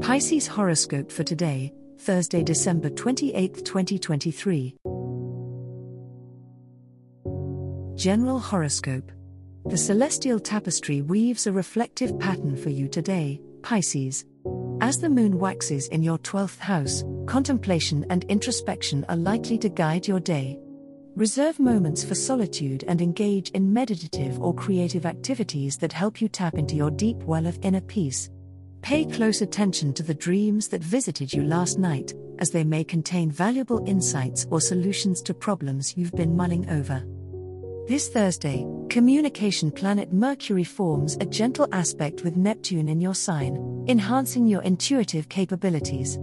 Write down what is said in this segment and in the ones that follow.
Pisces horoscope for today, Thursday, December 28, 2023. General horoscope. The celestial tapestry weaves a reflective pattern for you today, Pisces. As the moon waxes in your 12th house, contemplation and introspection are likely to guide your day. Reserve moments for solitude and engage in meditative or creative activities that help you tap into your deep well of inner peace. Pay close attention to the dreams that visited you last night, as they may contain valuable insights or solutions to problems you've been mulling over. This Thursday, communication planet Mercury forms a gentle aspect with Neptune in your sign, enhancing your intuitive capabilities.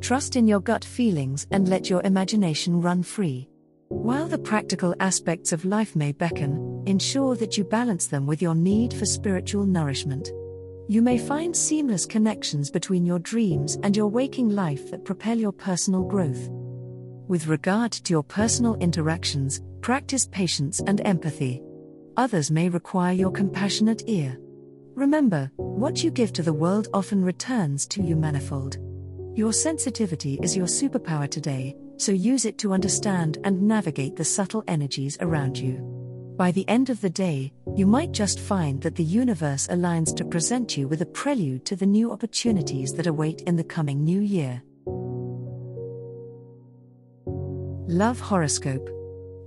Trust in your gut feelings and let your imagination run free. While the practical aspects of life may beckon, ensure that you balance them with your need for spiritual nourishment. You may find seamless connections between your dreams and your waking life that propel your personal growth. With regard to your personal interactions, practice patience and empathy. Others may require your compassionate ear. Remember, what you give to the world often returns to you manifold. Your sensitivity is your superpower today, so use it to understand and navigate the subtle energies around you. By the end of the day, you might just find that the universe aligns to present you with a prelude to the new opportunities that await in the coming new year. Love Horoscope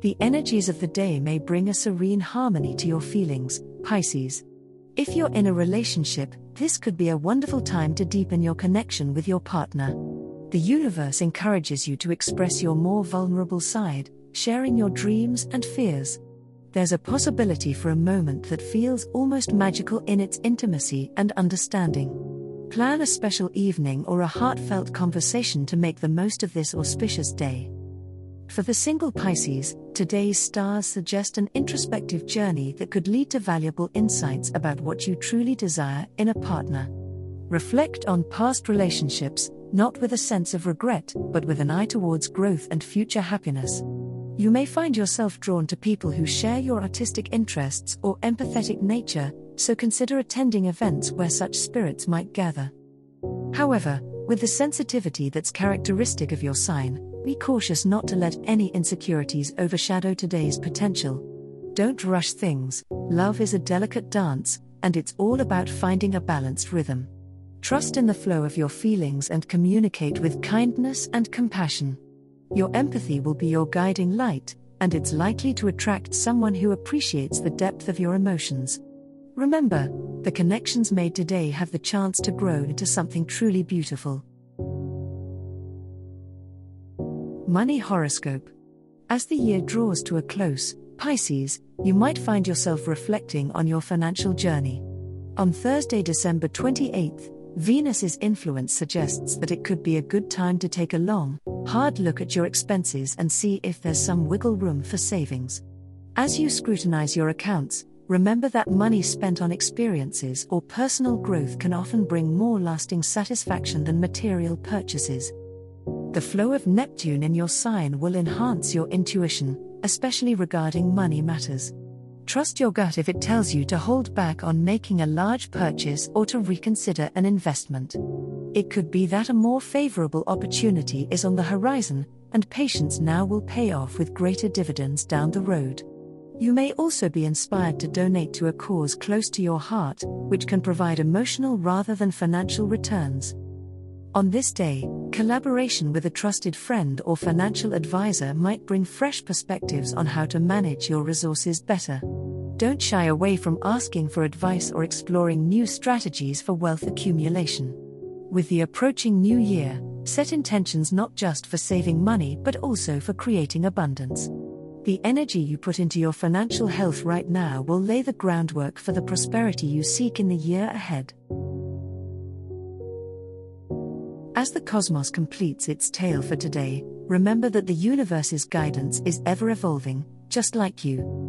The energies of the day may bring a serene harmony to your feelings, Pisces. If you're in a relationship, this could be a wonderful time to deepen your connection with your partner. The universe encourages you to express your more vulnerable side, sharing your dreams and fears there's a possibility for a moment that feels almost magical in its intimacy and understanding. Plan a special evening or a heartfelt conversation to make the most of this auspicious day. For the single Pisces, today's stars suggest an introspective journey that could lead to valuable insights about what you truly desire in a partner. Reflect on past relationships, not with a sense of regret, but with an eye towards growth and future happiness. You may find yourself drawn to people who share your artistic interests or empathetic nature, so consider attending events where such spirits might gather. However, with the sensitivity that's characteristic of your sign, be cautious not to let any insecurities overshadow today's potential. Don't rush things, love is a delicate dance, and it's all about finding a balanced rhythm. Trust in the flow of your feelings and communicate with kindness and compassion. Your empathy will be your guiding light, and it's likely to attract someone who appreciates the depth of your emotions. Remember, the connections made today have the chance to grow into something truly beautiful. Money Horoscope As the year draws to a close, Pisces, you might find yourself reflecting on your financial journey. On Thursday, December 28th, Venus's influence suggests that it could be a good time to take a long, hard look at your expenses and see if there's some wiggle room for savings. As you scrutinize your accounts, remember that money spent on experiences or personal growth can often bring more lasting satisfaction than material purchases. The flow of Neptune in your sign will enhance your intuition, especially regarding money matters. Trust your gut if it tells you to hold back on making a large purchase or to reconsider an investment. It could be that a more favorable opportunity is on the horizon, and patience now will pay off with greater dividends down the road. You may also be inspired to donate to a cause close to your heart, which can provide emotional rather than financial returns. On this day, collaboration with a trusted friend or financial advisor might bring fresh perspectives on how to manage your resources better. Don't shy away from asking for advice or exploring new strategies for wealth accumulation. With the approaching new year, set intentions not just for saving money but also for creating abundance. The energy you put into your financial health right now will lay the groundwork for the prosperity you seek in the year ahead. As the cosmos completes its tale for today, remember that the universe's guidance is ever evolving, just like you.